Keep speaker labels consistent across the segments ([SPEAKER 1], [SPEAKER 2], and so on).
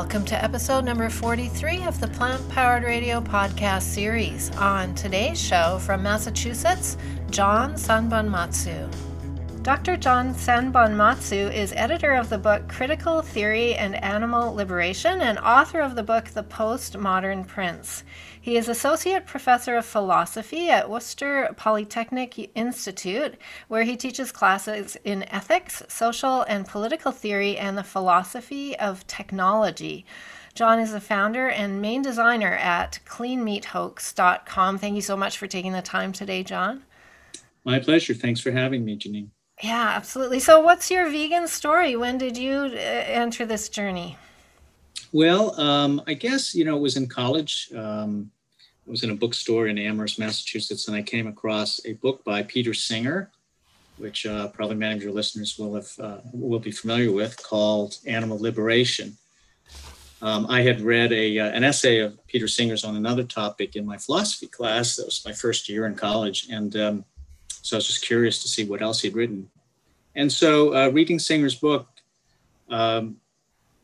[SPEAKER 1] Welcome to episode number 43 of the Plant Powered Radio podcast series. On today's show from Massachusetts, John Sanbonmatsu. Dr. John Sanbonmatsu is editor of the book Critical Theory and Animal Liberation and author of the book The Postmodern Prince. He is Associate Professor of Philosophy at Worcester Polytechnic Institute, where he teaches classes in ethics, social and political theory, and the philosophy of technology. John is the founder and main designer at cleanmeathoax.com. Thank you so much for taking the time today, John.
[SPEAKER 2] My pleasure. Thanks for having me, Janine.
[SPEAKER 1] Yeah, absolutely. So, what's your vegan story? When did you uh, enter this journey?
[SPEAKER 2] Well, um, I guess, you know, it was in college. Um, I was in a bookstore in Amherst, Massachusetts, and I came across a book by Peter Singer, which uh, probably many of your listeners will have uh, will be familiar with, called Animal Liberation. Um, I had read a uh, an essay of Peter Singer's on another topic in my philosophy class. That was my first year in college, and um, so I was just curious to see what else he'd written. And so, uh, reading Singer's book, um,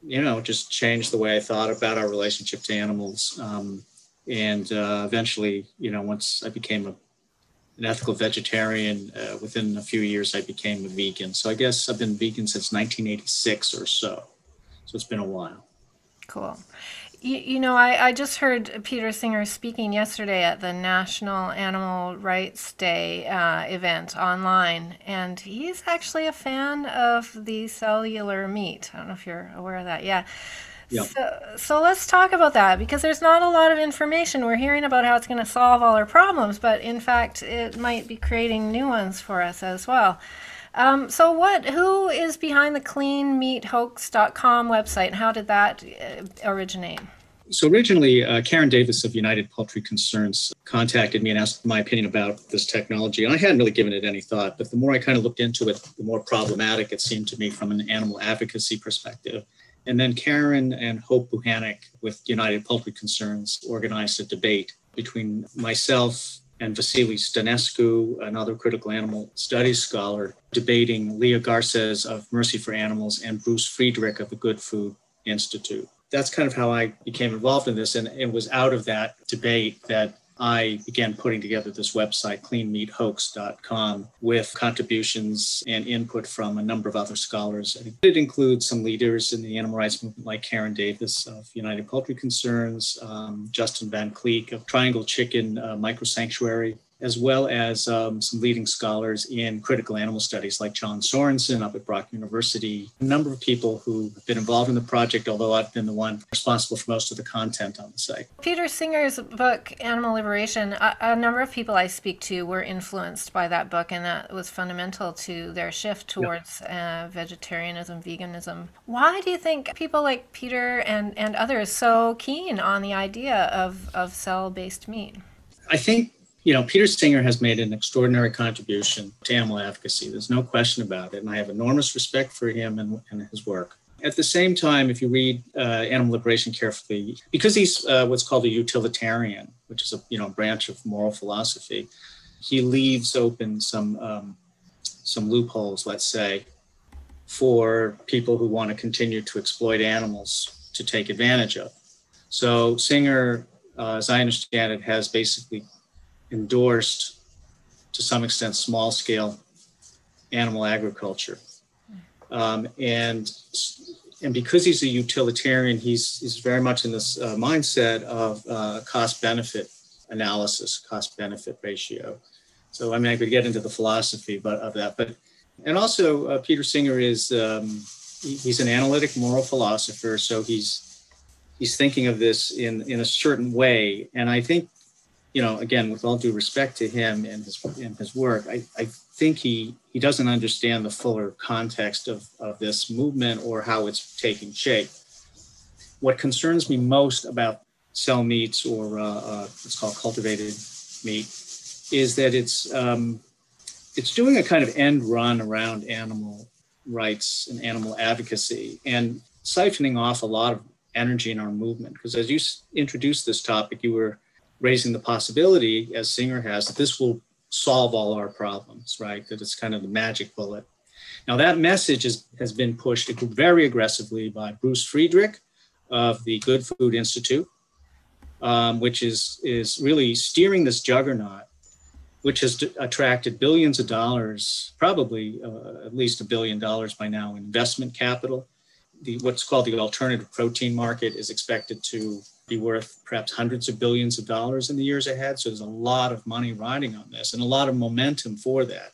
[SPEAKER 2] you know, just changed the way I thought about our relationship to animals. Um, and uh, eventually, you know, once I became a, an ethical vegetarian, uh, within a few years, I became a vegan. So I guess I've been vegan since 1986 or so. So it's been a while.
[SPEAKER 1] Cool. You, you know, I, I just heard Peter Singer speaking yesterday at the National Animal Rights Day uh, event online, and he's actually a fan of the cellular meat. I don't know if you're aware of that. Yeah.
[SPEAKER 2] Yeah.
[SPEAKER 1] So, so let's talk about that because there's not a lot of information. We're hearing about how it's going to solve all our problems, but in fact, it might be creating new ones for us as well. Um, so, what? Who is behind the CleanMeatHoax.com website, and how did that uh, originate?
[SPEAKER 2] So originally, uh, Karen Davis of United Poultry Concerns contacted me and asked my opinion about this technology. And I hadn't really given it any thought, but the more I kind of looked into it, the more problematic it seemed to me from an animal advocacy perspective. And then Karen and Hope Bohanec with United Poultry Concerns organized a debate between myself and Vasile Stanescu, another critical animal studies scholar, debating Leah Garces of Mercy for Animals and Bruce Friedrich of the Good Food Institute. That's kind of how I became involved in this. And it was out of that debate that I began putting together this website, cleanmeathoax.com, with contributions and input from a number of other scholars. It includes some leaders in the animal rights movement, like Karen Davis of United Poultry Concerns, um, Justin Van Kleeck of Triangle Chicken uh, Micro Sanctuary, as well as um, some leading scholars in critical animal studies like John Sorenson up at Brock University, a number of people who have been involved in the project, although I've been the one responsible for most of the content on the site.
[SPEAKER 1] Peter Singer's book, Animal Liberation, a, a number of people I speak to were influenced by that book, and that was fundamental to their shift towards uh, vegetarianism, veganism. Why do you think people like Peter and, and others so keen on the idea of, of cell based meat?
[SPEAKER 2] I think you know, Peter Singer has made an extraordinary contribution to animal advocacy. There's no question about it. And I have enormous respect for him and, and his work. At the same time, if you read uh, Animal Liberation carefully, because he's uh, what's called a utilitarian, which is a you know branch of moral philosophy, he leaves open some um, some loopholes, let's say, for people who want to continue to exploit animals to take advantage of. So Singer, uh, as I understand it, has basically endorsed to some extent small scale animal agriculture. Um, and and because he's a utilitarian, he's, he's very much in this uh, mindset of uh, cost benefit analysis, cost benefit ratio. So, I mean, I could get into the philosophy but, of that, but and also uh, Peter Singer is um, he's an analytic moral philosopher, so he's he's thinking of this in in a certain way, and I think you know, again, with all due respect to him and his and his work, I, I think he he doesn't understand the fuller context of, of this movement or how it's taking shape. What concerns me most about cell meats or uh, uh, what's called cultivated meat is that it's um, it's doing a kind of end run around animal rights and animal advocacy and siphoning off a lot of energy in our movement. Because as you introduced this topic, you were raising the possibility, as Singer has, that this will solve all our problems, right? That it's kind of the magic bullet. Now, that message is, has been pushed very aggressively by Bruce Friedrich of the Good Food Institute, um, which is, is really steering this juggernaut, which has attracted billions of dollars, probably uh, at least a billion dollars by now, in investment capital. The, what's called the alternative protein market is expected to be worth perhaps hundreds of billions of dollars in the years ahead. So there's a lot of money riding on this and a lot of momentum for that.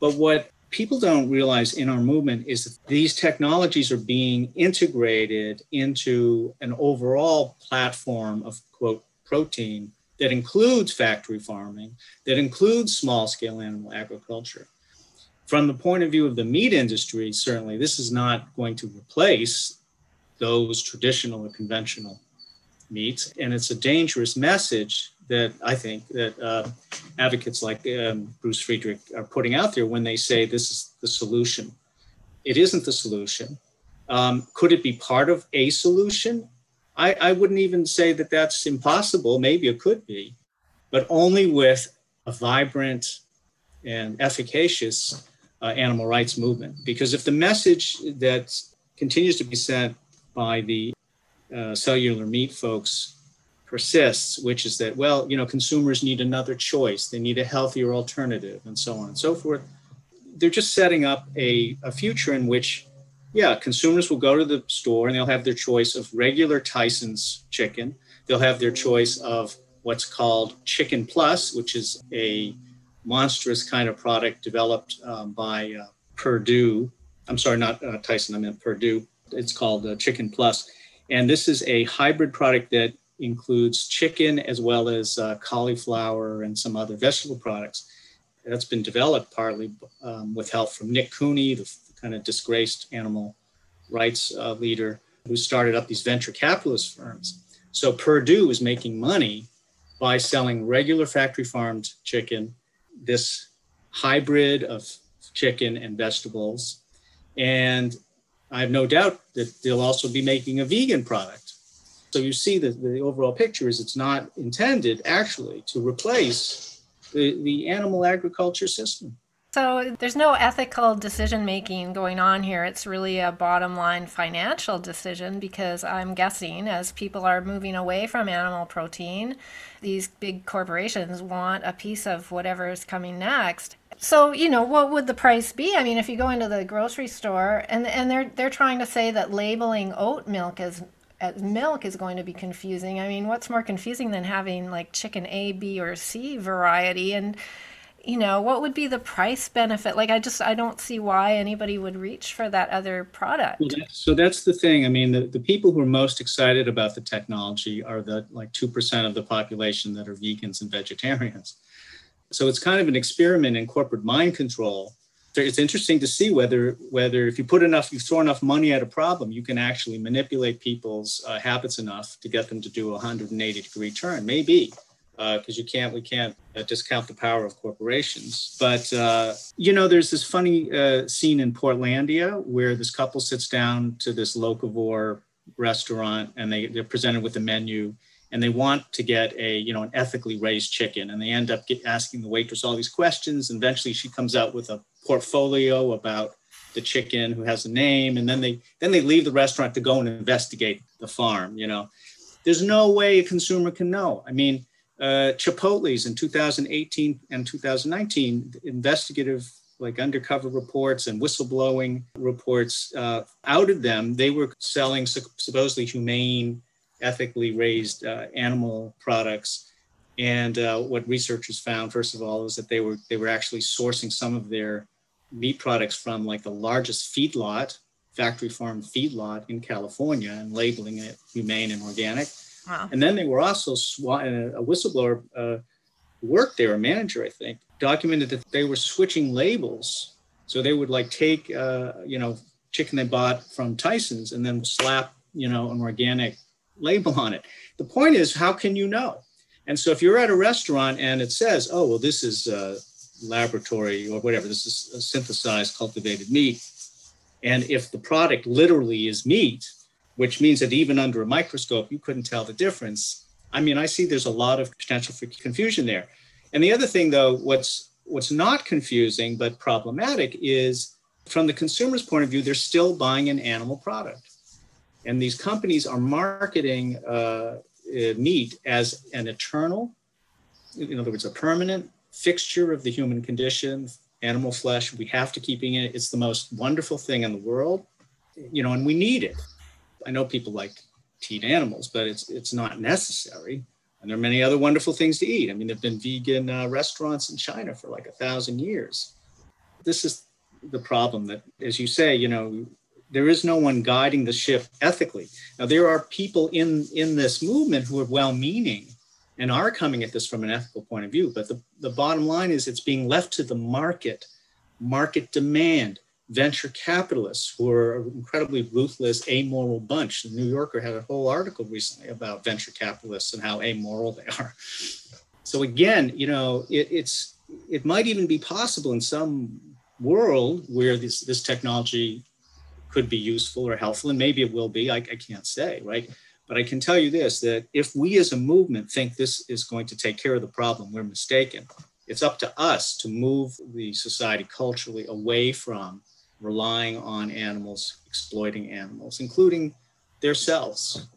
[SPEAKER 2] But what people don't realize in our movement is that these technologies are being integrated into an overall platform of quote protein that includes factory farming, that includes small scale animal agriculture. From the point of view of the meat industry, certainly this is not going to replace those traditional or conventional meats. And it's a dangerous message that I think that uh, advocates like um, Bruce Friedrich are putting out there when they say this is the solution. It isn't the solution. Um, could it be part of a solution? I, I wouldn't even say that that's impossible. Maybe it could be, but only with a vibrant and efficacious uh, animal rights movement. Because if the message that continues to be sent by the uh, cellular meat folks persists, which is that, well, you know, consumers need another choice, they need a healthier alternative, and so on and so forth. They're just setting up a, a future in which, yeah, consumers will go to the store and they'll have their choice of regular Tyson's chicken. They'll have their choice of what's called Chicken Plus, which is a monstrous kind of product developed um, by uh, Perdue. I'm sorry, not uh, Tyson, I meant Perdue. It's called uh, Chicken Plus. And this is a hybrid product that includes chicken as well as uh, cauliflower and some other vegetable products. That's been developed partly um, with help from Nick Cooney, the kind of disgraced animal rights uh, leader who started up these venture capitalist firms. So Perdue is making money by selling regular factory farmed chicken, this hybrid of chicken and vegetables. And I have no doubt that they'll also be making a vegan product so you see that the overall picture is it's not intended actually to replace the, the animal agriculture system.
[SPEAKER 1] So there's no ethical decision making going on here. It's really a bottom line financial decision because I'm guessing as people are moving away from animal protein, these big corporations want a piece of whatever is coming next. So, you know, what would the price be? I mean, if you go into the grocery store and and they're they're trying to say that labeling oat milk as uh, milk is going to be confusing. I mean, what's more confusing than having like chicken A, B, or C variety? And, you know, what would be the price benefit? Like, I just, I don't see why anybody would reach for that other product. Well,
[SPEAKER 2] so that's the thing. I mean, the, the people who are most excited about the technology are the like 2% of the population that are vegans and vegetarians. So it's kind of an experiment in corporate mind control it's interesting to see whether whether if you put enough you throw enough money at a problem you can actually manipulate people's uh, habits enough to get them to do a 180 degree turn maybe because uh, you can't we can't uh, discount the power of corporations. But uh, you know there's this funny uh, scene in portlandia where this couple sits down to this locavore restaurant and they, they're presented with a menu and they want to get a you know an ethically raised chicken. And they end up get, asking the waitress all these questions. And eventually she comes out with a portfolio about the chicken who has a name. And then they then they leave the restaurant to go and investigate the farm you know. There's no way a consumer can know. I mean uh, chipotle's in 2018 and 2019 investigative like undercover reports and whistleblowing reports uh, outed them they were selling supposedly humane ethically raised uh, animal products and uh, what researchers found first of all is that they were they were actually sourcing some of their meat products from like the largest feedlot, factory farm feedlot in California and labeling it humane and organic. And then they were also sw- uh, a whistleblower uh, worked there, a manager, I think, documented that they were switching labels. So they would like take, uh, you know, chicken they bought from Tyson's and then slap, you know, an organic label on it. The point is, how can you know? And so if you're at a restaurant and it says, oh, well, this is uh, laboratory or whatever. This is a synthesized cultivated meat. And if the product literally is meat, which means that even under a microscope, you couldn't tell the difference. I mean, I see there's a lot of potential for confusion there. And the other thing, though, what's what's not confusing but problematic is from the consumer's point of view, they're still buying an animal product. And these companies are marketing uh, uh, meat as an eternal, in other words, a permanent fixture of the human condition, animal flesh. We have to keep eating it. It's the most wonderful thing in the world, you know, and we need it. I know people like to eat animals, but it's it's not necessary. And there are many other wonderful things to eat. I mean, there've been vegan uh, restaurants in China for like a thousand years. This is the problem that, as you say, you know, there is no one guiding the ship ethically. Now, there are people in in this movement who are well-meaning and are coming at this from an ethical point of view. But the, the bottom line is it's being left to the market, market demand, venture capitalists who are an incredibly ruthless, amoral bunch. The New Yorker had a whole article recently about venture capitalists and how amoral they are. So again, you know, it, it's it might even be possible in some world where this this technology could be useful or helpful, and maybe it will be. I, I can't say, right? But I can tell you this: that if we as a movement think this is going to take care of the problem, we're mistaken. It's up to us to move the society culturally away from relying on animals, exploiting animals, including their cells.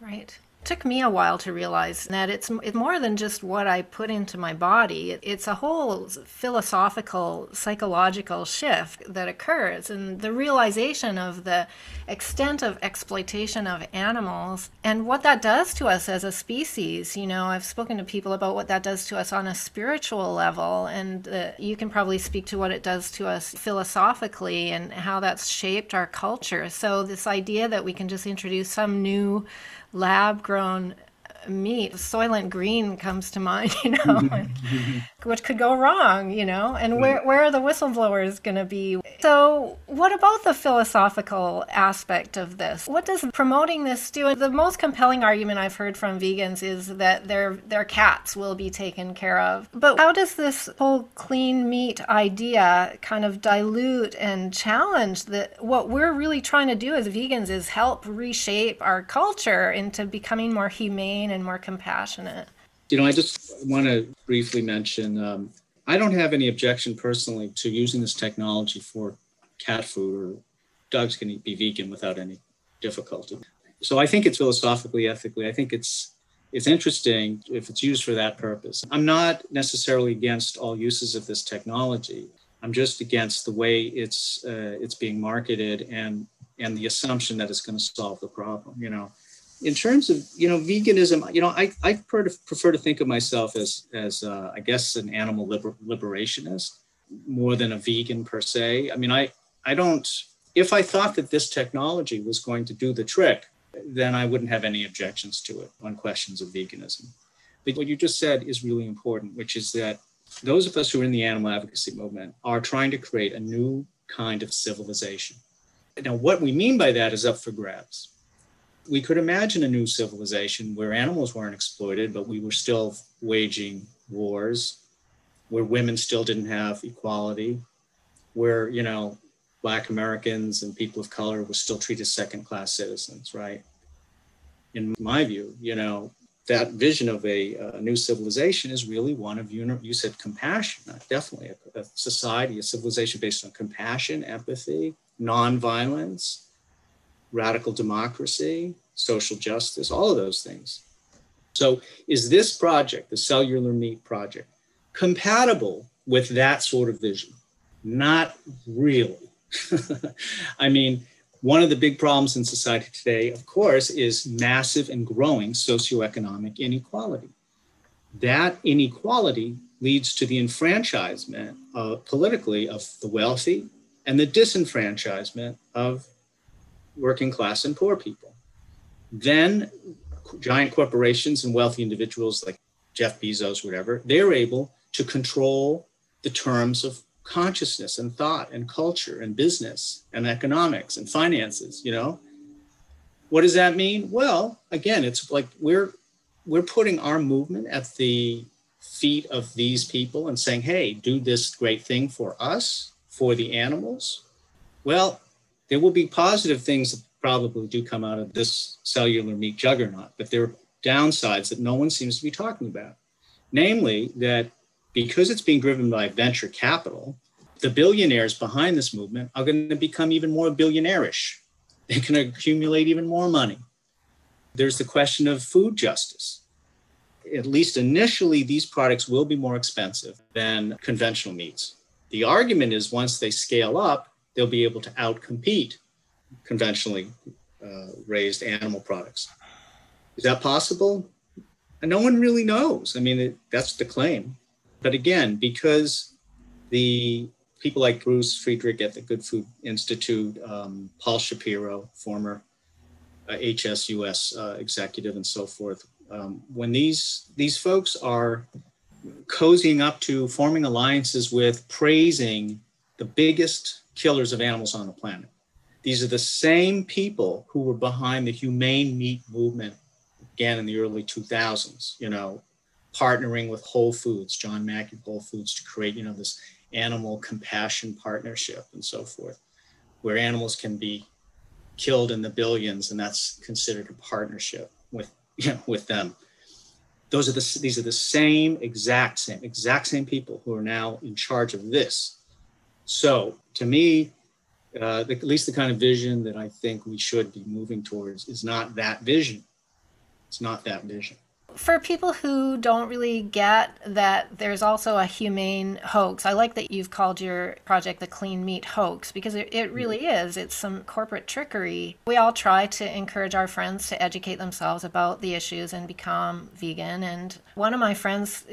[SPEAKER 1] Right took me a while to realize that it's, more than just what I put into my body. It's a whole philosophical, psychological shift that occurs, and the realization of the extent of exploitation of animals and what that does to us as a species. You know, I've spoken to people about what that does to us on a spiritual level, and uh, you can probably speak to what it does to us philosophically and how that's shaped our culture. So, this idea that we can just introduce some new lab grown meat. Soylent Green comes to mind, you know, mm-hmm. what could go wrong, you know, and where, where are the whistleblowers going to be? So, what about the philosophical aspect of this? What does promoting this do? The most compelling argument I've heard from vegans is that their their cats will be taken care of. But how does this whole clean meat idea kind of dilute and challenge that what we're really trying to do as vegans is help reshape our culture into becoming more humane and more compassionate?
[SPEAKER 2] You know, I just want to briefly mention um, I don't have any objection personally to using this technology for cat food, or dogs can be vegan without any difficulty. So I think it's philosophically, ethically, I think it's it's interesting if it's used for that purpose. I'm not necessarily against all uses of this technology. I'm just against the way it's uh, it's being marketed and and the assumption that it's going to solve the problem. You know, in terms of you know veganism, you know I, I prefer to, prefer to think of myself as as uh, I guess an animal liber- liberationist more than a vegan per se. I mean I I don't if I thought that this technology was going to do the trick, then I wouldn't have any objections to it on questions of veganism. But what you just said is really important, which is that those of us who are in the animal advocacy movement are trying to create a new kind of civilization. Now, what we mean by that is up for grabs we could imagine a new civilization where animals weren't exploited, but we were still waging wars, where women still didn't have equality, where, you know, Black Americans and people of color were still treated second class citizens, right? In my view, you know, that vision of a, a new civilization is really one of, you, you said compassion, definitely a, a society, a civilization based on compassion, empathy, nonviolence, radical democracy, social justice, all of those things. So, is this project, the Cellular Meat Project, compatible with that sort of vision? Not really. I mean, one of the big problems in society today, of course, is massive and growing socioeconomic inequality. That inequality leads to the enfranchisement uh, politically of the wealthy and the disenfranchisement of working class and poor people. Then giant corporations and wealthy individuals like Jeff Bezos, whatever, they're able to control the terms of consciousness and thought and culture and business and economics and finances, you know? What does that mean? Well, again, it's like we're we're putting our movement at the feet of these people and saying, hey, do this great thing for us, for the animals. Well, there will be positive things that probably do come out of this cellular meat juggernaut, but there are downsides that no one seems to be talking about. Namely, that because it's being driven by venture capital, the billionaires behind this movement are going to become even more billionairish. they can accumulate even more money. There's the question of food justice. At least initially, these products will be more expensive than conventional meats. The argument is once they scale up, they'll be able to outcompete conventionally uh, raised animal products. Is that possible? And no one really knows. I mean, it, that's the claim. But again, because the people like Bruce Friedrich at the Good Food Institute, um, Paul Shapiro, former uh, HSUS uh, executive, and so forth, um, when these these folks are cozying up to forming alliances with praising the biggest killers of animals on the planet. These are the same people who were behind the humane meat movement again in the early 2000s, you know, partnering with Whole Foods, John Mackey Whole Foods to create, you know, this animal compassion partnership and so forth, where animals can be killed in the billions and that's considered a partnership with, you know, with them. Those are the, these are the same exact same, exact same people who are now in charge of this. So to me, uh, the, at least the kind of vision that I think we should be moving towards is not that vision. It's not that vision
[SPEAKER 1] for people who don't really get that there's also a humane hoax, I like that you've called your project the Clean Meat Hoax because it, it really is. It's some corporate trickery. We all try to encourage our friends to educate themselves about the issues and become vegan. And one of my friends,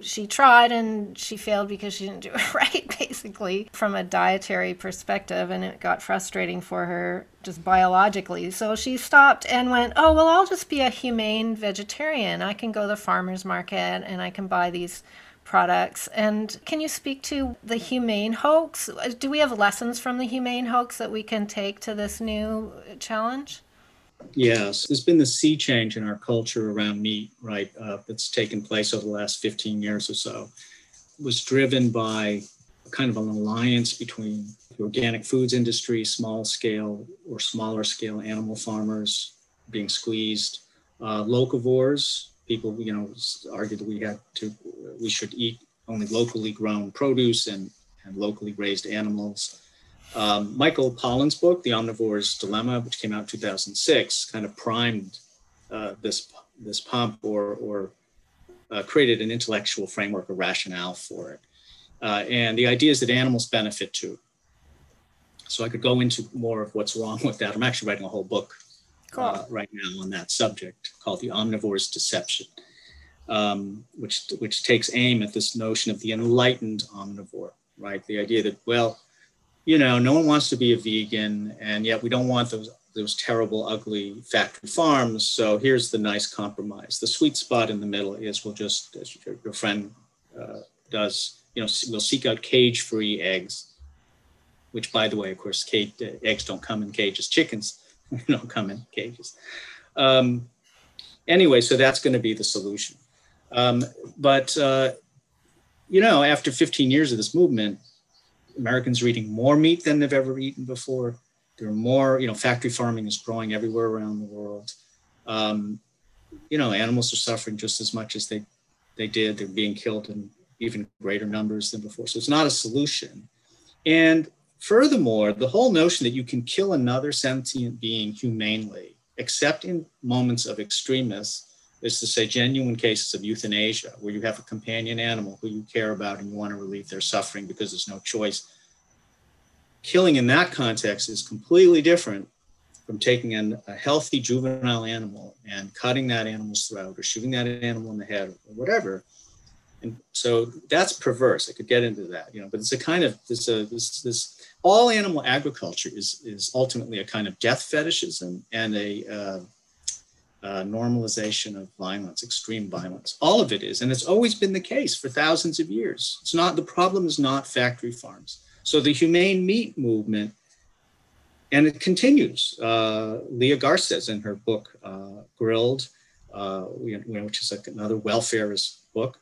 [SPEAKER 1] she tried and she failed because she didn't do it right, basically, from a dietary perspective. And it got frustrating for her just biologically. So she stopped and went, Oh, well, I'll just be a humane vegetarian. I can go to the farmer's market and I can buy these products. And can you speak to the humane hoax? Do we have lessons from the humane hoax that we can take to this new challenge?
[SPEAKER 2] Yes, there's been the sea change in our culture around meat, right? Uh, that's taken place over the last 15 years or so. It was driven by kind of an alliance between the organic foods industry, small scale or smaller scale animal farmers being squeezed, uh, locavores, people, you know, argued we had to, we should eat only locally grown produce and, and locally raised animals. Um, Michael Pollan's book, The Omnivore's Dilemma, which came out in 2006, kind of primed uh, this this pump or or uh, created an intellectual framework, a rationale for it. Uh, and the idea is that animals benefit too. So I could go into more of what's wrong with that. I'm actually writing a whole book cool. uh, right now on that subject called The Omnivore's Deception, um, which, which takes aim at this notion of the enlightened omnivore, right? The idea that, well, you know, no one wants to be a vegan, and yet we don't want those those terrible, ugly factory farms. So here's the nice compromise. The sweet spot in the middle is we'll just, as your friend uh, does, you know, we'll seek out cage-free eggs, which, by the way, of course, cage, uh, eggs don't come in cages. Chickens don't come in cages. Um, anyway, so that's going to be the solution. Um, but uh, you know, after 15 years of this movement, Americans are eating more meat than they've ever eaten before. There are more, you know, factory farming is growing everywhere around the world. Um, you know, animals are suffering just as much as they they did. They're being killed in even greater numbers than before. So it's not a solution. And furthermore, the whole notion that you can kill another sentient being humanely, except in moments of extremis, is to say genuine cases of euthanasia, where you have a companion animal who you care about and you want to relieve their suffering because there's no choice. Killing in that context is completely different from taking an, a healthy juvenile animal and cutting that animal's throat or shooting that animal in the head or whatever and so that's perverse. I could get into that, you know, but it's a kind of this a this this all animal agriculture is is ultimately a kind of death fetishism and a uh, uh, normalization of violence, extreme violence. All of it is, and it's always been the case for thousands of years. It's not the problem is not factory farms. So the humane meat movement, and it continues. Uh, Leah Garces in her book uh, Grilled, uh, which is like another welfarist book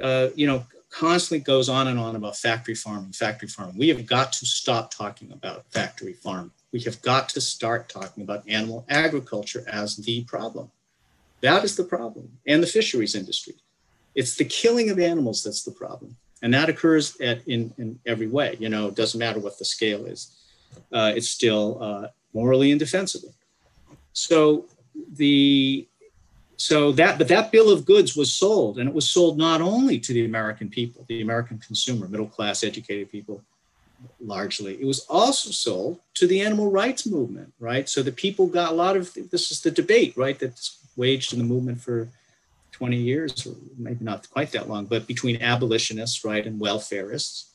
[SPEAKER 2] uh, you know, constantly goes on and on about factory farming, factory farming. We have got to stop talking about factory farm. We have got to start talking about animal agriculture as the problem. That is the problem, and the fisheries industry. It's the killing of animals that's the problem, and that occurs at in in every way. You know, it doesn't matter what the scale is. Uh, it's still uh, morally indefensible. So the so that but that bill of goods was sold and it was sold not only to the american people the american consumer middle class educated people largely it was also sold to the animal rights movement right so the people got a lot of this is the debate right that's waged in the movement for 20 years or maybe not quite that long but between abolitionists right and welfarists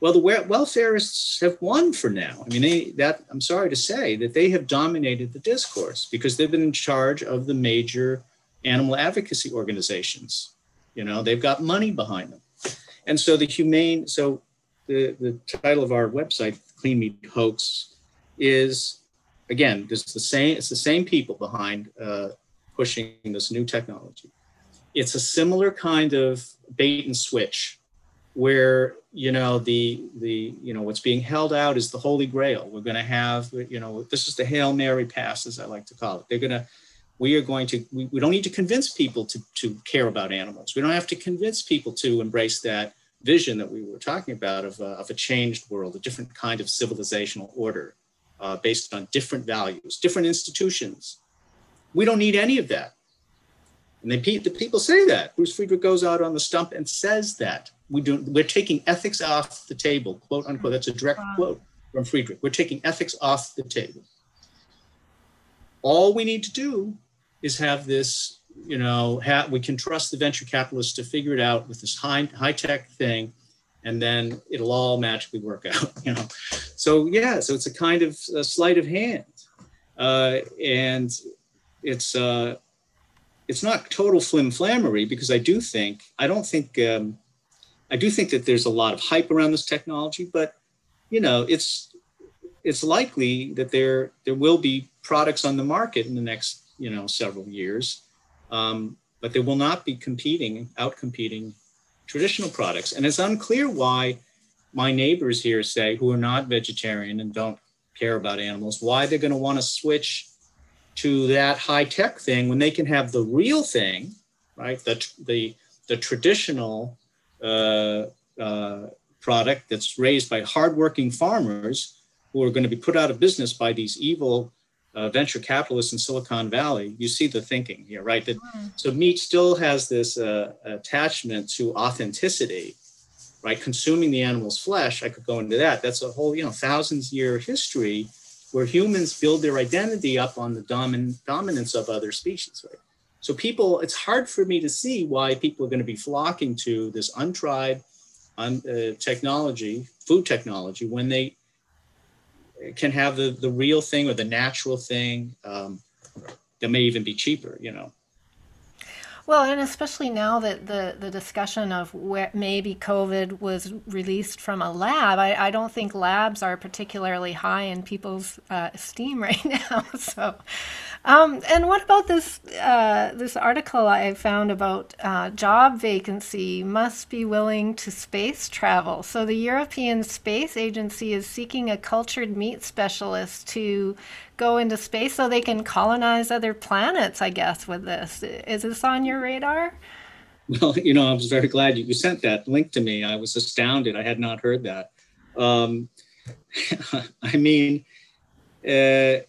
[SPEAKER 2] well, the welfarists have won for now. I mean, they, that I'm sorry to say that they have dominated the discourse because they've been in charge of the major animal advocacy organizations. You know, they've got money behind them, and so the humane. So the the title of our website, Clean Meat Hoax, is again, it's the same. It's the same people behind uh, pushing this new technology. It's a similar kind of bait and switch where you know the the you know what's being held out is the holy grail we're going to have you know this is the hail mary pass as i like to call it they're going to we are going to we, we don't need to convince people to to care about animals we don't have to convince people to embrace that vision that we were talking about of a, of a changed world a different kind of civilizational order uh, based on different values different institutions we don't need any of that and they, the people say that bruce friedrich goes out on the stump and says that we do, we're taking ethics off the table, quote unquote. That's a direct wow. quote from Friedrich. We're taking ethics off the table. All we need to do is have this, you know, ha- we can trust the venture capitalists to figure it out with this high, high tech thing, and then it'll all magically work out, you know. So, yeah, so it's a kind of a sleight of hand. Uh, and it's, uh, it's not total flim flammery because I do think, I don't think, um, I do think that there's a lot of hype around this technology, but you know, it's it's likely that there there will be products on the market in the next you know several years, um, but they will not be competing, out competing traditional products. And it's unclear why my neighbors here say who are not vegetarian and don't care about animals, why they're going to want to switch to that high tech thing when they can have the real thing, right? The the the traditional uh, uh, product that's raised by hardworking farmers who are going to be put out of business by these evil uh, venture capitalists in Silicon Valley. You see the thinking here, right? That mm. so meat still has this uh, attachment to authenticity, right? Consuming the animal's flesh. I could go into that. That's a whole you know thousands year history where humans build their identity up on the domin- dominance of other species, right? So people, it's hard for me to see why people are going to be flocking to this untried un, uh, technology, food technology, when they can have the, the real thing or the natural thing um, that may even be cheaper, you know.
[SPEAKER 1] Well, and especially now that the, the discussion of where maybe COVID was released from a lab, I, I don't think labs are particularly high in people's uh, esteem right now. So, um, and what about this uh, this article I found about uh, job vacancy must be willing to space travel? So the European Space Agency is seeking a cultured meat specialist to go into space so they can colonize other planets, I guess, with this. Is this on your radar?
[SPEAKER 2] Well, you know, I was very glad you sent that link to me. I was astounded. I had not heard that. Um, I mean, uh,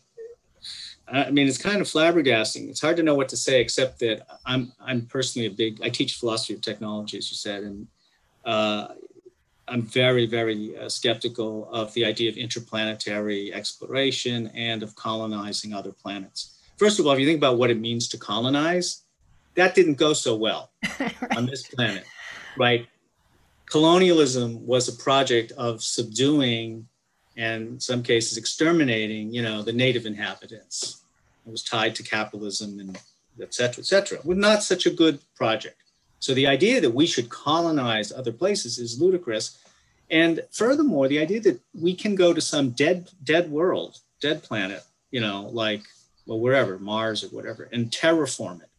[SPEAKER 2] I mean, it's kind of flabbergasting. It's hard to know what to say, except that I'm I'm personally a big. I teach philosophy of technology, as you said, and uh, I'm very, very uh, skeptical of the idea of interplanetary exploration and of colonizing other planets. First of all, if you think about what it means to colonize, that didn't go so well right. on this planet, right? Colonialism was a project of subduing and in some cases exterminating, you know, the native inhabitants. It was tied to capitalism and et cetera, et cetera. Was not such a good project. So the idea that we should colonize other places is ludicrous. And furthermore, the idea that we can go to some dead, dead world, dead planet, you know, like, well, wherever, Mars or whatever, and terraform it,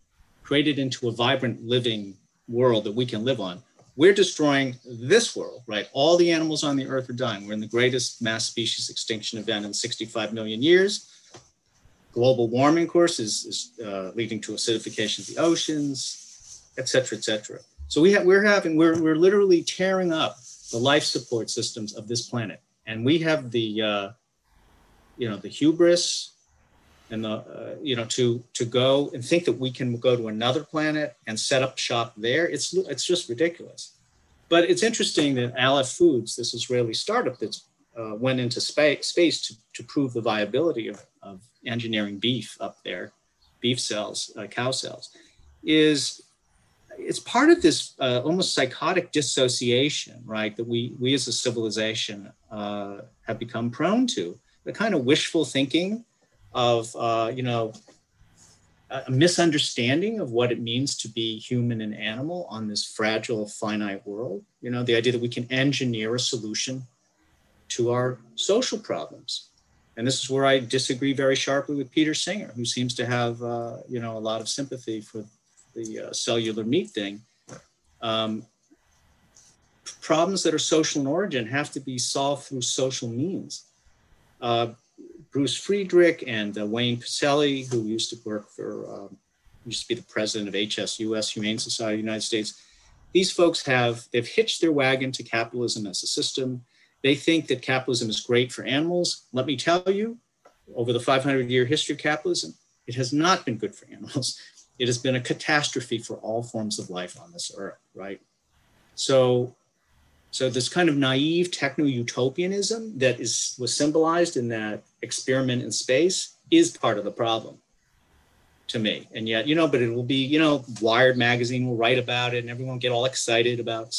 [SPEAKER 2] create it into a vibrant, living world that we can live on. We're destroying this world, right? All the animals on the earth are dying. We're in the greatest mass species extinction event in 65 million years. Global warming, of course, is, is uh, leading to acidification of the oceans, et cetera, et cetera. So we have, we're having, we're, we're literally tearing up the life support systems of this planet. And we have the, uh, you know, the hubris and the, uh, you know, to to go and think that we can go to another planet and set up shop there. It's it's just ridiculous. But it's interesting that Aleph Foods, this Israeli startup that uh, went into space, space to, to prove the viability of, of engineering beef up there, beef cells, uh, cow cells, is it's part of this uh, almost psychotic dissociation, right? That we we as a civilization uh, have become prone to the kind of wishful thinking of uh, you know a misunderstanding of what it means to be human and animal on this fragile, finite world. You know, the idea that we can engineer a solution to our social problems. And this is where I disagree very sharply with Peter Singer, who seems to have, uh, you know, a lot of sympathy for the uh, cellular meat thing. Um, problems that are social in origin have to be solved through social means. Uh, Bruce Friedrich and uh, Wayne Pacelle, who used to work for, um, used to be the president of HSUS, Humane Society of the United States. These folks have, they've hitched their wagon to capitalism as a system. They think that capitalism is great for animals. Let me tell you, over the 500 year history of capitalism, it has not been good for animals. It has been a catastrophe for all forms of life on this earth, right? So, so this kind of naive techno-utopianism that is was symbolized in that experiment in space is part of the problem to me. And yet, you know, but it will be, you know, Wired magazine will write about it and everyone will get all excited about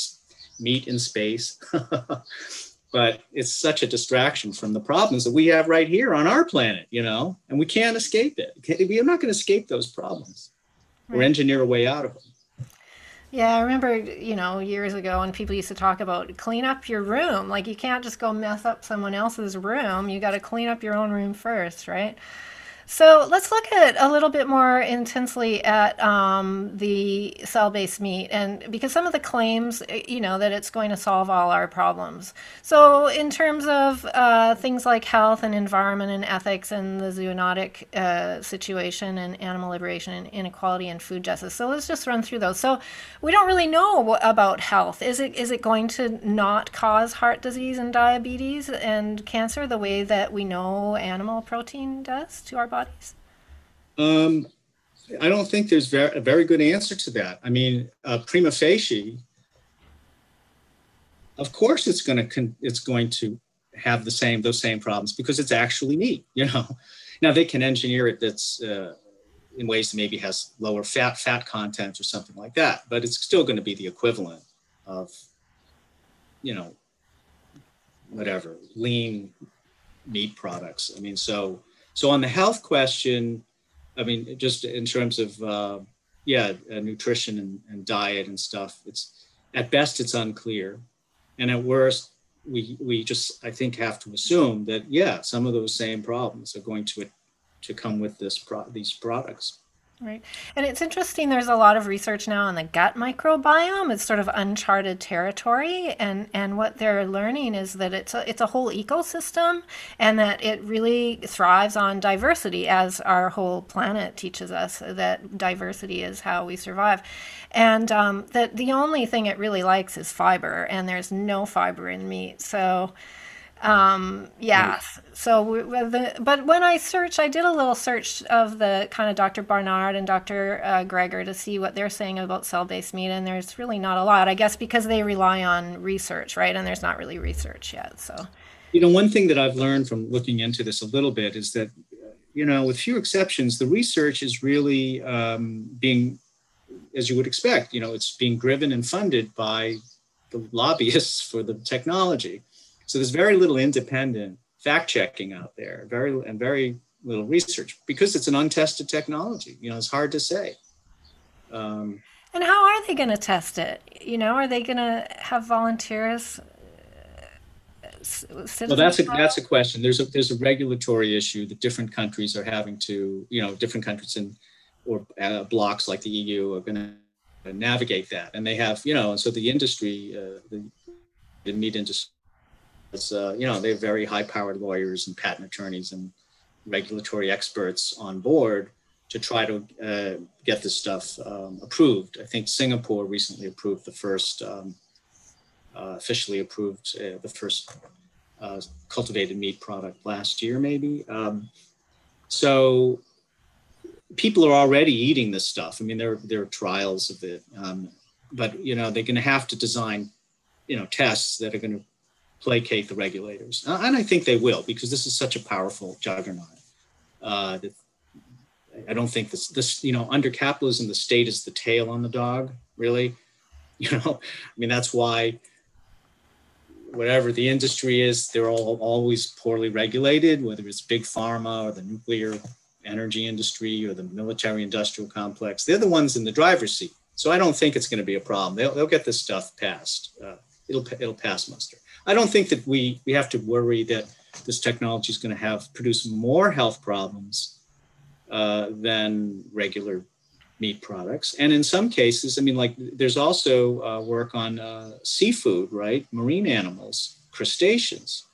[SPEAKER 2] meat in space. but it's such a distraction from the problems that we have right here on our planet, you know, and we can't escape it. We're not going to escape those problems right. or engineer a way out of them.
[SPEAKER 1] Yeah, I remember, you know, years ago when people used to talk about clean up your room. Like you can't just go mess up someone else's room. You got to clean up your own room first, right? So let's look at a little bit more intensely at um, the cell-based meat, and because some of the claims, eh, you know, that it's going to solve all our problems. So in terms of uh, things like health and environment and ethics and the zoonotic uh, situation and animal liberation and inequality and food justice. So let's just run through those. So we don't really know about health. Is it is it going to not cause heart disease and diabetes and cancer the way that we know animal protein does to our body? Bodies?
[SPEAKER 2] Um, I don't think there's a very good answer to that. I mean, uh, prima facie, of course, it's going to it's going to have the same those same problems because it's actually meat. You know, now they can engineer it that's uh, in ways that maybe has lower fat fat content or something like that, but it's still going to be the equivalent of, you know, whatever lean meat products. I mean, so so on the health question, I mean, just in terms of uh, yeah, uh, nutrition and, and diet and stuff, it's at best it's unclear, and at worst we we just I think have to assume that yeah, some of those same problems are going to to come with this pro- these products.
[SPEAKER 1] Right. And it's interesting, there's a lot of research now on the gut microbiome. It's sort of uncharted territory. And, and what they're learning is that it's a, it's a whole ecosystem and that it really thrives on diversity, as our whole planet teaches us that diversity is how we survive. And um, that the only thing it really likes is fiber, and there's no fiber in meat. So, um, yeah. So, the, but when I searched, I did a little search of the kind of Dr. Barnard and Dr. Uh, Greger to see what they're saying about cell-based meat, and there's really not a lot. I guess because they rely on research, right? And there's not really research yet. So,
[SPEAKER 2] you know, one thing that I've learned from looking into this a little bit is that, you know, with few exceptions, the research is really um, being, as you would expect, you know, it's being driven and funded by the lobbyists for the technology so there's very little independent fact checking out there, very and very little research because it's an untested technology. You know, it's hard to say.
[SPEAKER 1] Um, and how are they going to test it? You know, are they going to have volunteers?
[SPEAKER 2] Uh, well, that's a that's a question. There's a there's a regulatory issue that different countries are having to, you know, different countries and or uh, blocks like the EU are going to navigate that, and they have, you know, and so the industry, uh, the, the meat industry uh, you know, they have very high powered lawyers and patent attorneys and regulatory experts on board to try to uh, get this stuff um, approved. I think Singapore recently approved the first, um, uh, officially approved uh, the first uh, cultivated meat product last year, maybe. Um, so people are already eating this stuff. I mean, there there are trials of it, um, but you know they're going to have to design, you know, tests that are going to placate the regulators, and I think they will because this is such a powerful juggernaut. Uh, that I don't think this this you know under capitalism the state is the tail on the dog really, you know. I mean that's why whatever the industry is, they're all always poorly regulated, whether it's big pharma or the nuclear energy industry or the military industrial complex. They're the ones in the driver's seat. So I don't think it's going to be a problem. They'll, they'll get this stuff passed. Uh, it'll it'll pass muster. I don't think that we we have to worry that this technology is going to have produce more health problems uh, than regular meat products. And in some cases, I mean, like there's also uh, work on uh, seafood, right? Marine animals, crustaceans,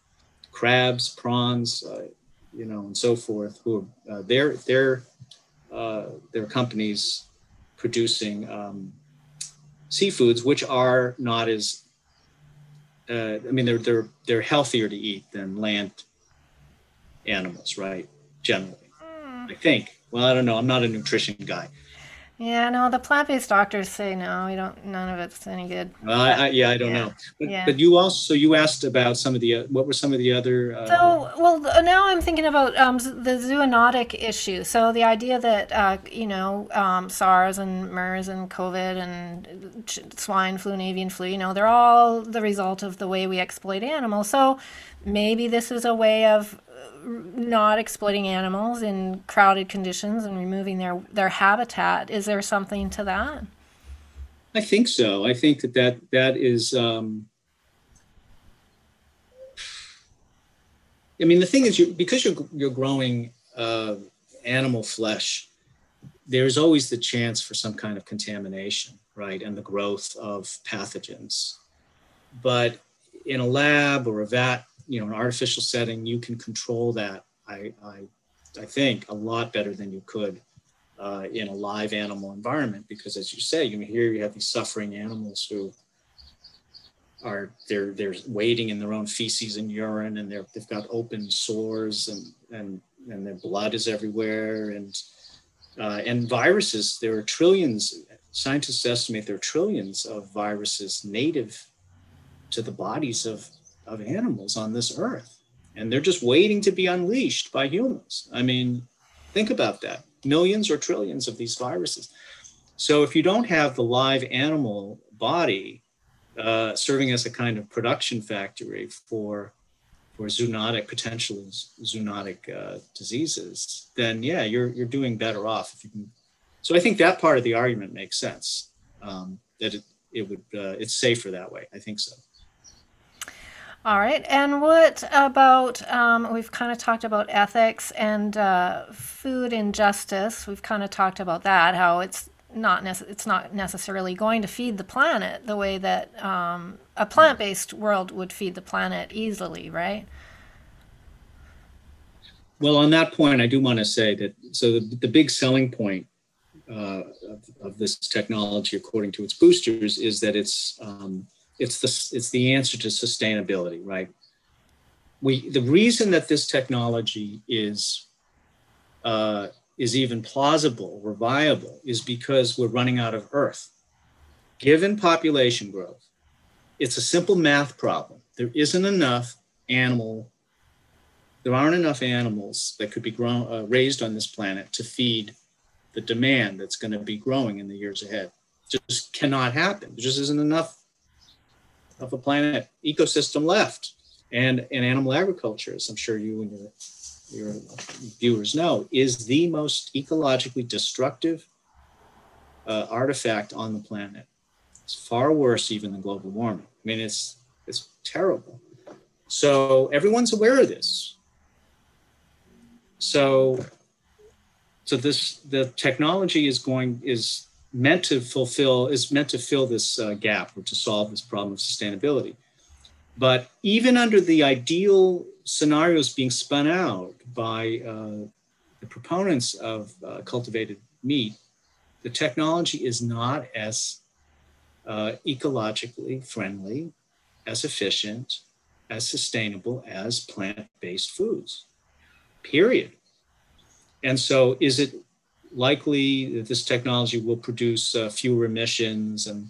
[SPEAKER 2] crabs, prawns, uh, you know, and so forth. Who are uh, their their uh, their companies producing um, seafoods, which are not as uh, I mean, they're they're they're healthier to eat than land animals, right? Generally. I think. Well, I don't know. I'm not a nutrition guy,
[SPEAKER 1] yeah, no, the plant-based doctors say no. We don't. None of it's any good.
[SPEAKER 2] Well, I, I, yeah, I don't yeah. know. But, yeah. but you also so you asked about some of the uh, what were some of the other. Uh,
[SPEAKER 1] so well, now I'm thinking about um, the zoonotic issue. So the idea that uh, you know um, SARS and MERS and COVID and swine flu and avian flu, you know, they're all the result of the way we exploit animals. So maybe this is a way of not exploiting animals in crowded conditions and removing their their habitat. Is there something to that?
[SPEAKER 2] I think so. I think that that that is. Um, I mean, the thing is, you because you're you're growing uh, animal flesh, there's always the chance for some kind of contamination, right, and the growth of pathogens. But in a lab or a vat you know an artificial setting you can control that i i, I think a lot better than you could uh, in a live animal environment because as you say you here you have these suffering animals who are they're they're wading in their own feces and urine and they're they've got open sores and and and their blood is everywhere and uh, and viruses there are trillions scientists estimate there are trillions of viruses native to the bodies of of animals on this earth. And they're just waiting to be unleashed by humans. I mean, think about that millions or trillions of these viruses. So if you don't have the live animal body uh, serving as a kind of production factory for for zoonotic potential zoonotic uh, diseases, then yeah, you're you're doing better off if you can. So I think that part of the argument makes sense. Um, that it it would uh, it's safer that way. I think so.
[SPEAKER 1] All right. And what about, um, we've kind of talked about ethics and uh, food injustice. We've kind of talked about that, how it's not, nece- it's not necessarily going to feed the planet the way that um, a plant based world would feed the planet easily, right?
[SPEAKER 2] Well, on that point, I do want to say that so the, the big selling point uh, of, of, this technology, according to its boosters, is that it's um, it's the it's the answer to sustainability, right? We the reason that this technology is uh, is even plausible or viable is because we're running out of Earth. Given population growth, it's a simple math problem. There isn't enough animal. There aren't enough animals that could be grown, uh, raised on this planet to feed the demand that's going to be growing in the years ahead. Just cannot happen. There just isn't enough of a planet ecosystem left. And, and animal agriculture, as I'm sure you and your, your viewers know, is the most ecologically destructive uh, artifact on the planet. It's far worse even than global warming. I mean, it's, it's terrible. So everyone's aware of this. So, so this the technology is going is meant to fulfill is meant to fill this uh, gap or to solve this problem of sustainability but even under the ideal scenarios being spun out by uh, the proponents of uh, cultivated meat the technology is not as uh, ecologically friendly as efficient as sustainable as plant-based foods. Period. And so, is it likely this technology will produce uh, fewer emissions and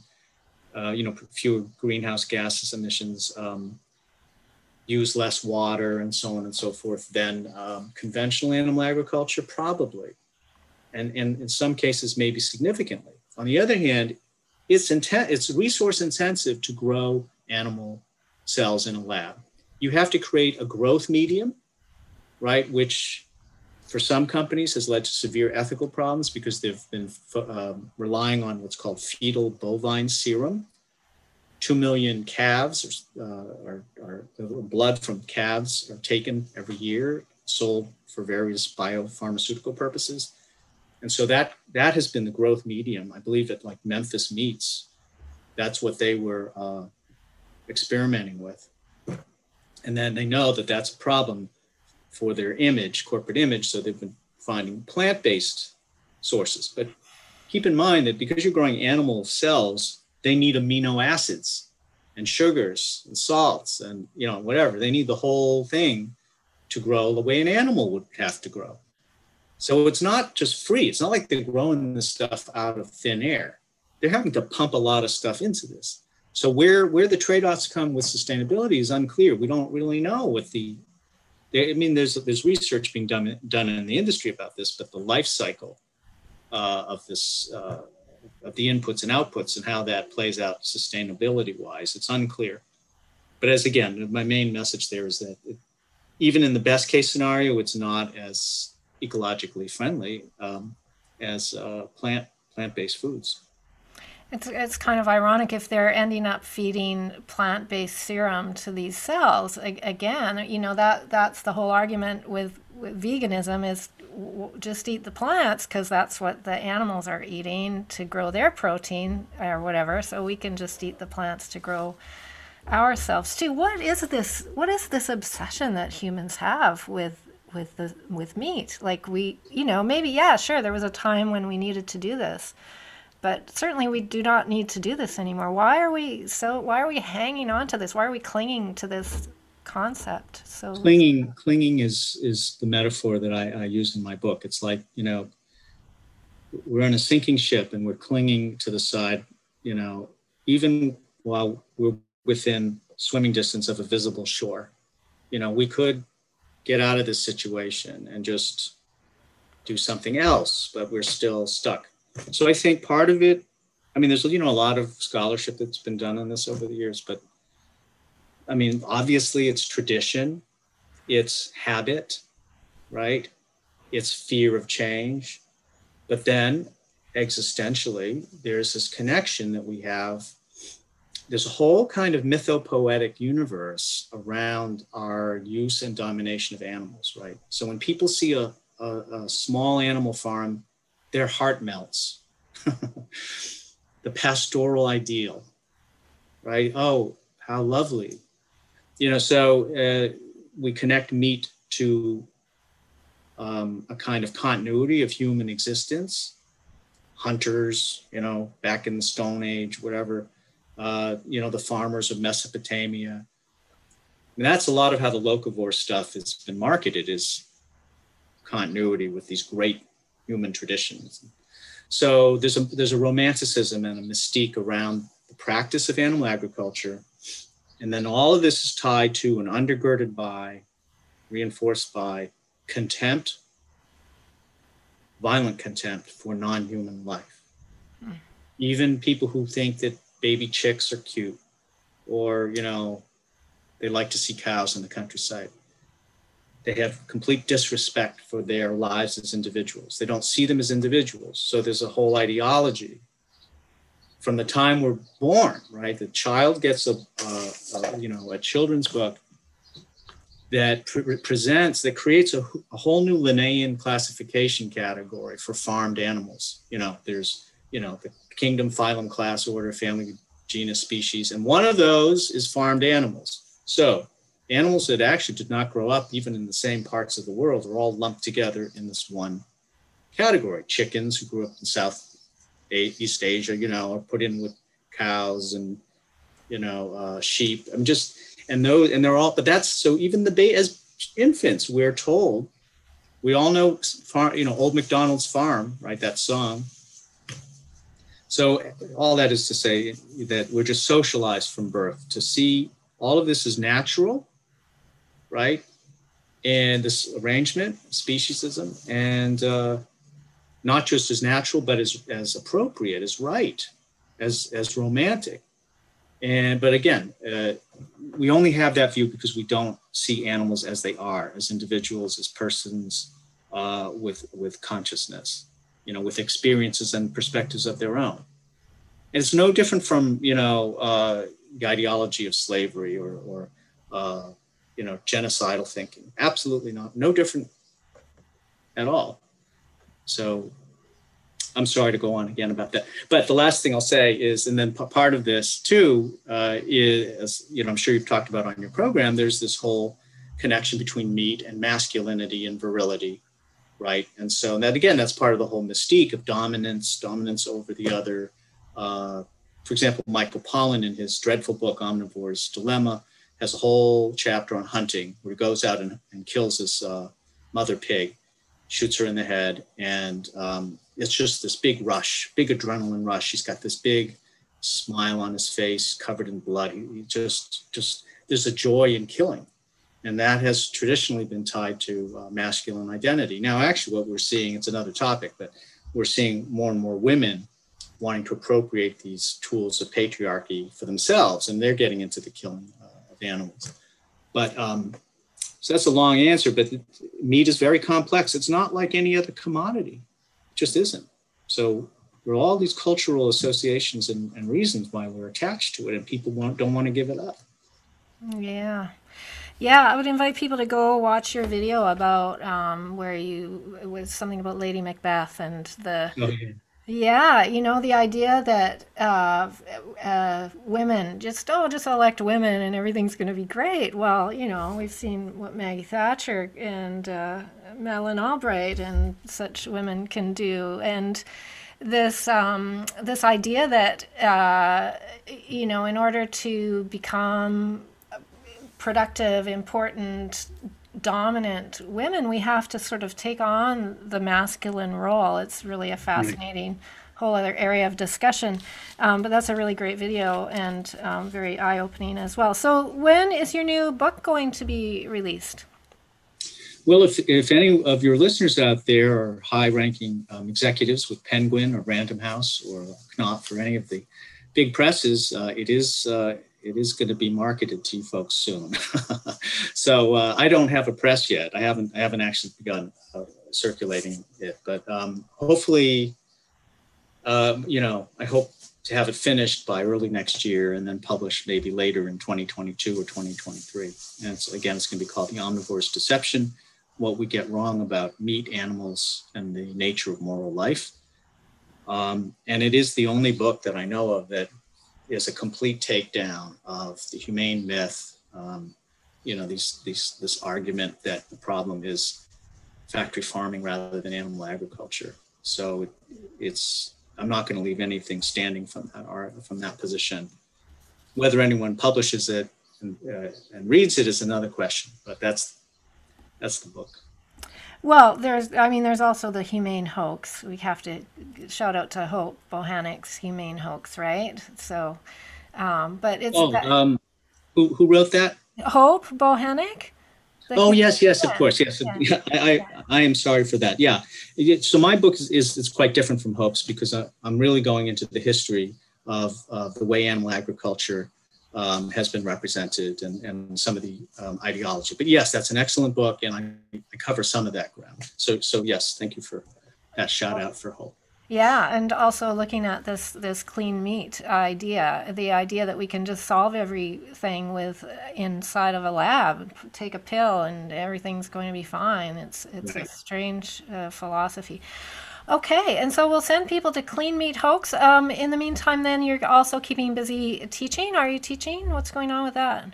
[SPEAKER 2] uh, you know fewer greenhouse gases emissions, um, use less water, and so on and so forth than um, conventional animal agriculture? Probably, and, and in some cases maybe significantly. On the other hand, it's inten- it's resource intensive to grow animal cells in a lab. You have to create a growth medium, right, which for some companies has led to severe ethical problems because they've been um, relying on what's called fetal bovine serum. Two million calves uh, are, are, blood from calves are taken every year, sold for various biopharmaceutical purposes. And so that that has been the growth medium. I believe that like Memphis Meats, that's what they were uh, experimenting with. And then they know that that's a problem for their image, corporate image. So they've been finding plant based sources. But keep in mind that because you're growing animal cells, they need amino acids and sugars and salts and you know whatever. They need the whole thing to grow the way an animal would have to grow. So it's not just free. It's not like they're growing this stuff out of thin air. They're having to pump a lot of stuff into this. So where where the trade-offs come with sustainability is unclear. We don't really know what the I mean, there's there's research being done done in the industry about this, but the life cycle uh, of this uh, of the inputs and outputs and how that plays out sustainability wise, it's unclear. But as again, my main message there is that it, even in the best case scenario, it's not as ecologically friendly um, as uh, plant plant based foods.
[SPEAKER 1] It's, it's kind of ironic if they're ending up feeding plant-based serum to these cells. again, you know that that's the whole argument with, with veganism is w- just eat the plants because that's what the animals are eating to grow their protein or whatever. So we can just eat the plants to grow ourselves too. What is this? What is this obsession that humans have with with the with meat? Like we, you know, maybe yeah, sure, there was a time when we needed to do this but certainly we do not need to do this anymore. Why are we so why are we hanging on to this? Why are we clinging to this concept? So
[SPEAKER 2] clinging clinging is is the metaphor that I, I use in my book. It's like, you know, we're on a sinking ship and we're clinging to the side, you know, even while we're within swimming distance of a visible shore. You know, we could get out of this situation and just do something else, but we're still stuck. So I think part of it, I mean, there's you know a lot of scholarship that's been done on this over the years, but I mean, obviously it's tradition, it's habit, right? It's fear of change, but then existentially, there's this connection that we have. There's a whole kind of mythopoetic universe around our use and domination of animals, right? So when people see a, a, a small animal farm their heart melts. the pastoral ideal, right? Oh, how lovely. You know, so uh, we connect meat to um, a kind of continuity of human existence. Hunters, you know, back in the Stone Age, whatever, uh, you know, the farmers of Mesopotamia. And that's a lot of how the locavore stuff has been marketed is continuity with these great human traditions. So there's a there's a romanticism and a mystique around the practice of animal agriculture, and then all of this is tied to and undergirded by, reinforced by contempt, violent contempt for non-human life. Hmm. Even people who think that baby chicks are cute, or you know, they like to see cows in the countryside they have complete disrespect for their lives as individuals. They don't see them as individuals. So there's a whole ideology from the time we're born, right? The child gets a, a, you know, a children's book that pre- presents, that creates a, a whole new Linnaean classification category for farmed animals. You know, there's, you know, the kingdom, phylum, class, order, family, genus, species, and one of those is farmed animals. So animals that actually did not grow up even in the same parts of the world are all lumped together in this one category. Chickens who grew up in South East Asia, you know, are put in with cows and you know uh, sheep. I'm just and those and they're all but that's so even the ba- as infants we're told we all know farm you know old mcdonald's farm right that song so all that is to say that we're just socialized from birth to see all of this is natural right and this arrangement speciesism and uh, not just as natural but as as appropriate as right as as romantic and but again, uh, we only have that view because we don't see animals as they are, as individuals, as persons uh, with with consciousness, you know, with experiences and perspectives of their own. And it's no different from you know uh, the ideology of slavery or or uh, you know genocidal thinking. Absolutely not. No different at all. So I'm sorry to go on again about that. But the last thing I'll say is, and then p- part of this too uh, is, you know, I'm sure you've talked about on your program, there's this whole connection between meat and masculinity and virility, right? And so that again, that's part of the whole mystique of dominance, dominance over the other. Uh, for example, Michael Pollan in his dreadful book Omnivore's Dilemma has a whole chapter on hunting where he goes out and, and kills this uh, mother pig, shoots her in the head, and um, it's just this big rush, big adrenaline rush. He's got this big smile on his face, covered in blood. He just, just there's a joy in killing, and that has traditionally been tied to uh, masculine identity. Now, actually, what we're seeing it's another topic, but we're seeing more and more women wanting to appropriate these tools of patriarchy for themselves, and they're getting into the killing of animals. But um, so that's a long answer, but meat is very complex. It's not like any other commodity just isn't. So there are all these cultural associations and, and reasons why we're attached to it, and people want, don't want to give it up.
[SPEAKER 1] Yeah. Yeah, I would invite people to go watch your video about um, where you it was something about Lady Macbeth and the
[SPEAKER 2] Oh, yeah.
[SPEAKER 1] Yeah, you know the idea that uh, uh, women just oh just elect women and everything's going to be great. Well, you know we've seen what Maggie Thatcher and uh, Madeleine Albright and such women can do, and this um, this idea that uh, you know in order to become productive, important, dominant women, we have to sort of take on the masculine role. It's really a fascinating whole other area of discussion. Um, but that's a really great video and um, very eye opening as well. So, when is your new book going to be released?
[SPEAKER 2] Well, if, if any of your listeners out there are high ranking um, executives with Penguin or Random House or Knopf or any of the big presses, uh, it is uh, it is going to be marketed to you folks soon. so uh, I don't have a press yet. I haven't I haven't actually begun uh, circulating it, but um, hopefully, um, you know, I hope to have it finished by early next year and then published maybe later in 2022 or 2023. And again, it's going to be called The Omnivore's Deception What We Get Wrong About Meat, Animals, and the Nature of Moral Life. Um, and it is the only book that I know of that is a complete takedown of the humane myth. Um, you know, these, these, this argument that the problem is factory farming rather than animal agriculture. So it, it's I'm not going to leave anything standing from that art, from that position. Whether anyone publishes it and, uh, and reads it is another question, but that's that's the book.
[SPEAKER 1] Well, there's, I mean, there's also the humane hoax. We have to shout out to Hope Bohanec's humane hoax, right? So, um, but it's
[SPEAKER 2] Oh,
[SPEAKER 1] that-
[SPEAKER 2] um, who who wrote that?
[SPEAKER 1] Hope Bohanec. The
[SPEAKER 2] Oh yes, yes, of course, yes.
[SPEAKER 1] yeah.
[SPEAKER 2] Yeah, I, I I am sorry for that. Yeah, so my book is, is is quite different from Hope's because I, I'm really going into the history of, of the way animal agriculture um, has been represented and, and some of the um, ideology. But yes, that's an excellent book, and I, I cover some of that ground. So so yes, thank you for that shout out for Hope.
[SPEAKER 1] Yeah, and also looking at this this clean meat idea, the idea that we can just solve everything with inside of a lab, take a pill and everything's going to be fine. It's it's a strange uh, philosophy. Okay, and so we'll send people to Clean Meat Hoax. Um, in the meantime, then you're also keeping busy teaching. Are you teaching? What's going on with that?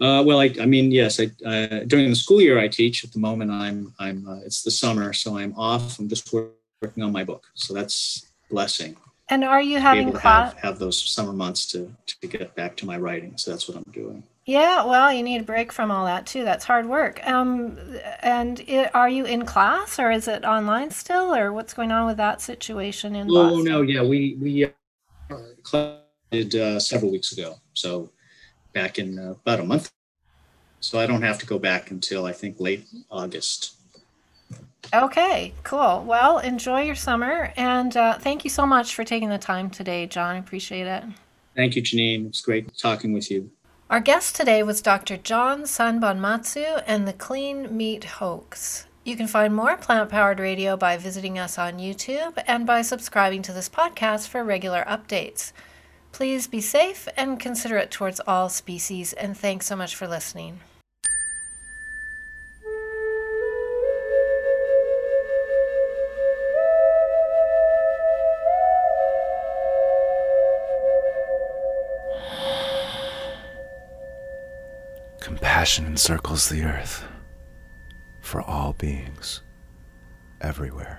[SPEAKER 2] Uh, well, I, I mean, yes. I, uh, during the school year, I teach. At the moment, I'm I'm uh, it's the summer, so I'm off. I'm just wor- working on my book, so that's blessing.
[SPEAKER 1] And are you having
[SPEAKER 2] able to
[SPEAKER 1] class?
[SPEAKER 2] have, have those summer months to to get back to my writing. So that's what I'm doing.
[SPEAKER 1] Yeah, well, you need a break from all that too. That's hard work. Um, and it, are you in class or is it online still, or what's going on with that situation in
[SPEAKER 2] Oh
[SPEAKER 1] Boston?
[SPEAKER 2] no, yeah, we we uh, did uh, several weeks ago, so back in uh, about a month. So I don't have to go back until I think late August.
[SPEAKER 1] Okay, cool. Well, enjoy your summer, and uh, thank you so much for taking the time today, John. I appreciate it.
[SPEAKER 2] Thank you, Janine. It's great talking with you.
[SPEAKER 1] Our guest today was Dr. John Sanbonmatsu and the Clean Meat Hoax. You can find more plant powered radio by visiting us on YouTube and by subscribing to this podcast for regular updates. Please be safe and considerate towards all species, and thanks so much for listening.
[SPEAKER 3] Compassion encircles the earth for all beings everywhere.